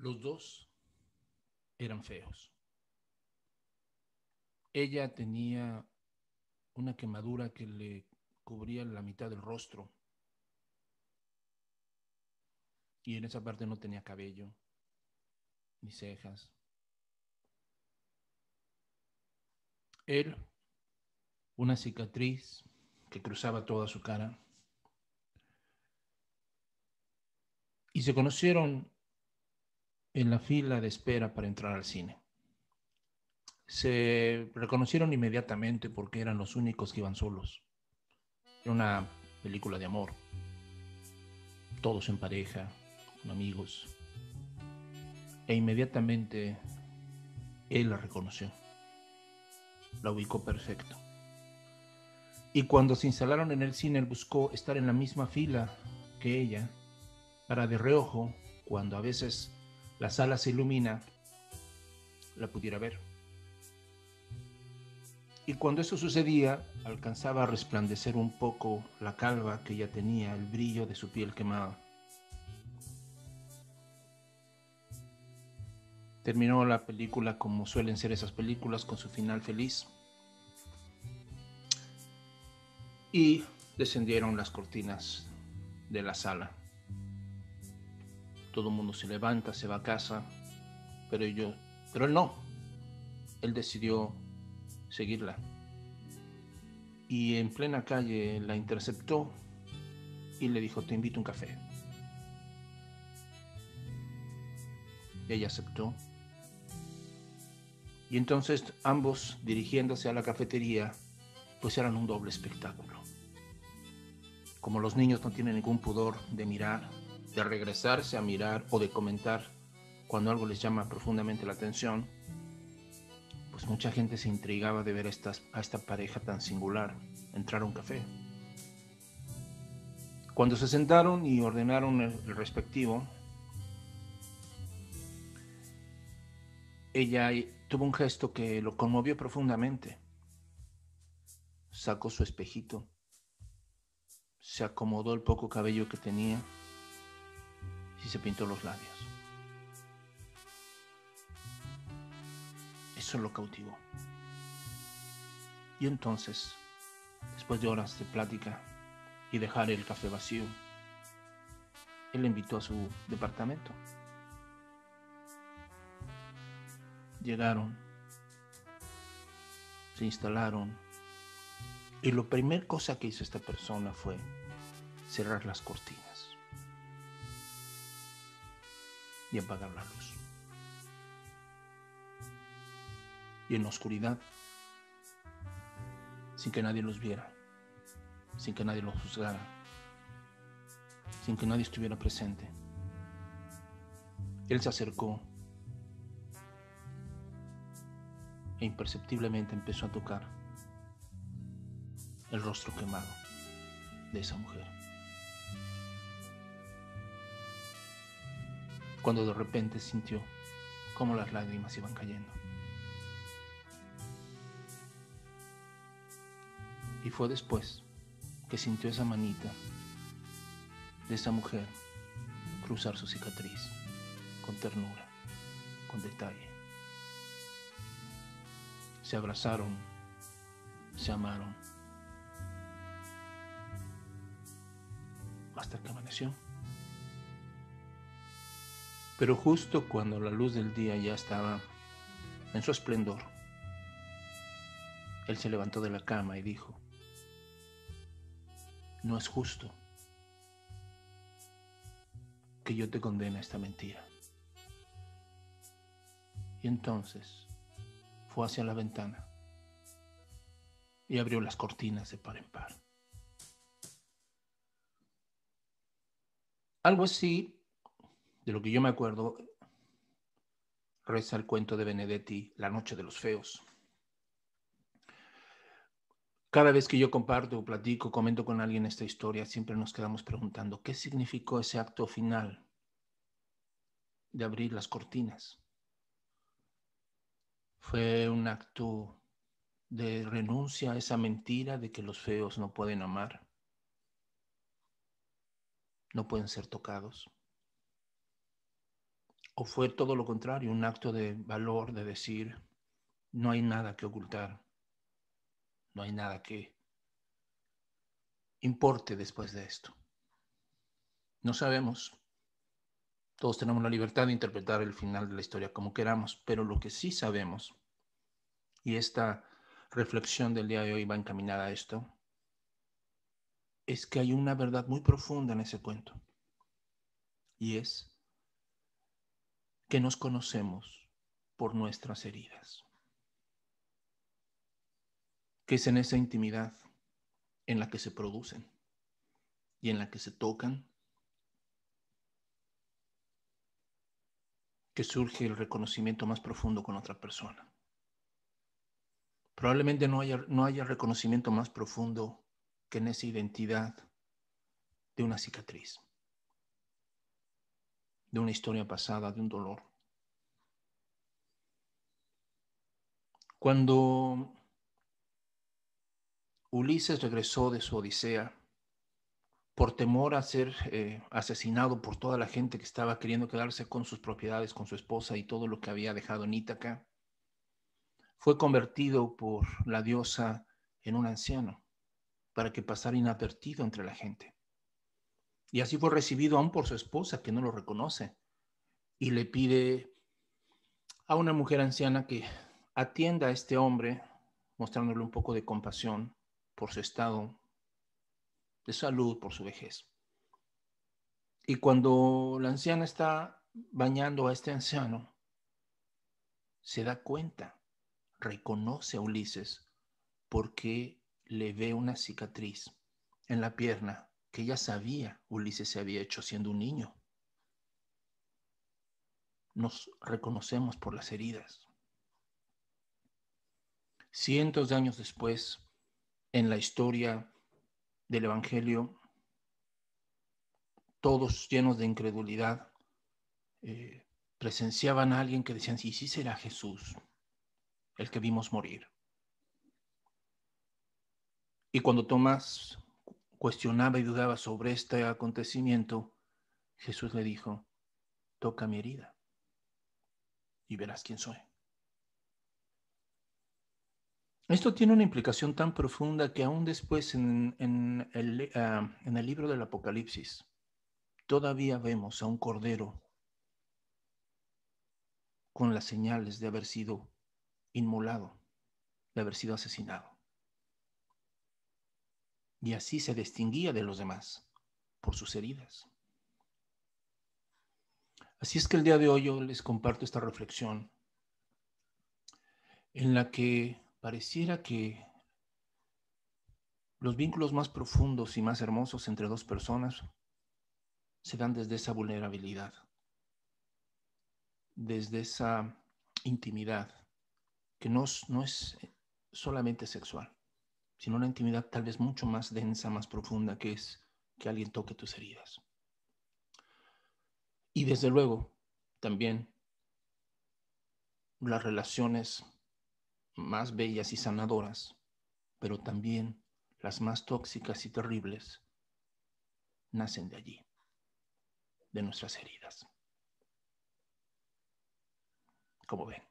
Los dos eran feos. Ella tenía una quemadura que le cubría la mitad del rostro. Y en esa parte no tenía cabello, ni cejas. Él, una cicatriz que cruzaba toda su cara. Y se conocieron en la fila de espera para entrar al cine. Se reconocieron inmediatamente porque eran los únicos que iban solos. Era una película de amor. Todos en pareja, con amigos. E inmediatamente él la reconoció. La ubicó perfecto. Y cuando se instalaron en el cine, él buscó estar en la misma fila que ella, para de reojo, cuando a veces la sala se ilumina, la pudiera ver. Y cuando eso sucedía, alcanzaba a resplandecer un poco la calva que ella tenía, el brillo de su piel quemada. Terminó la película como suelen ser esas películas, con su final feliz. Y descendieron las cortinas de la sala. Todo el mundo se levanta, se va a casa, pero yo, pero él no. Él decidió seguirla. Y en plena calle la interceptó y le dijo, te invito a un café. Ella aceptó. Y entonces ambos, dirigiéndose a la cafetería, pues eran un doble espectáculo. Como los niños no tienen ningún pudor de mirar, de regresarse a mirar o de comentar cuando algo les llama profundamente la atención, pues mucha gente se intrigaba de ver a esta pareja tan singular entrar a un café. Cuando se sentaron y ordenaron el respectivo, ella tuvo un gesto que lo conmovió profundamente. Sacó su espejito, se acomodó el poco cabello que tenía se pintó los labios. Eso lo cautivó. Y entonces, después de horas de plática y dejar el café vacío, él le invitó a su departamento. Llegaron, se instalaron y la primera cosa que hizo esta persona fue cerrar las cortinas y apagar la luz. Y en la oscuridad, sin que nadie los viera, sin que nadie los juzgara, sin que nadie estuviera presente, él se acercó e imperceptiblemente empezó a tocar el rostro quemado de esa mujer. Cuando de repente sintió cómo las lágrimas iban cayendo. Y fue después que sintió esa manita de esa mujer cruzar su cicatriz con ternura, con detalle. Se abrazaron, se amaron, hasta que amaneció. Pero justo cuando la luz del día ya estaba en su esplendor, él se levantó de la cama y dijo, no es justo que yo te condene a esta mentira. Y entonces fue hacia la ventana y abrió las cortinas de par en par. Algo así, de lo que yo me acuerdo, reza el cuento de Benedetti, La Noche de los Feos. Cada vez que yo comparto platico, comento con alguien esta historia, siempre nos quedamos preguntando, ¿qué significó ese acto final de abrir las cortinas? Fue un acto de renuncia a esa mentira de que los feos no pueden amar, no pueden ser tocados. ¿O fue todo lo contrario, un acto de valor, de decir, no hay nada que ocultar, no hay nada que importe después de esto? No sabemos. Todos tenemos la libertad de interpretar el final de la historia como queramos, pero lo que sí sabemos, y esta reflexión del día de hoy va encaminada a esto, es que hay una verdad muy profunda en ese cuento. Y es que nos conocemos por nuestras heridas. Que es en esa intimidad en la que se producen y en la que se tocan que surge el reconocimiento más profundo con otra persona. Probablemente no haya, no haya reconocimiento más profundo que en esa identidad de una cicatriz, de una historia pasada, de un dolor. Cuando Ulises regresó de su Odisea, por temor a ser eh, asesinado por toda la gente que estaba queriendo quedarse con sus propiedades, con su esposa y todo lo que había dejado en Ítaca, fue convertido por la diosa en un anciano para que pasara inadvertido entre la gente. Y así fue recibido aún por su esposa, que no lo reconoce, y le pide a una mujer anciana que atienda a este hombre, mostrándole un poco de compasión por su estado de salud, por su vejez. Y cuando la anciana está bañando a este anciano, se da cuenta, reconoce a Ulises porque le ve una cicatriz en la pierna que ya sabía Ulises se había hecho siendo un niño. Nos reconocemos por las heridas. Cientos de años después, en la historia del Evangelio, todos llenos de incredulidad, eh, presenciaban a alguien que decían, sí, sí será Jesús, el que vimos morir. Y cuando Tomás cuestionaba y dudaba sobre este acontecimiento, Jesús le dijo, toca mi herida y verás quién soy. Esto tiene una implicación tan profunda que aún después en, el, ah, en el libro del Apocalipsis todavía vemos a un cordero con las señales de haber sido inmolado, de haber sido asesinado. Y así se distinguía de los demás por sus heridas. Así es que el día de hoy yo les comparto esta reflexión en la que pareciera que los vínculos más profundos y más hermosos entre dos personas se dan desde esa vulnerabilidad, desde esa intimidad, que no, no es solamente sexual, sino una intimidad tal vez mucho más densa, más profunda, que es que alguien toque tus heridas. Y desde luego, también las relaciones más bellas y sanadoras, pero también las más tóxicas y terribles, nacen de allí, de nuestras heridas. Como ven.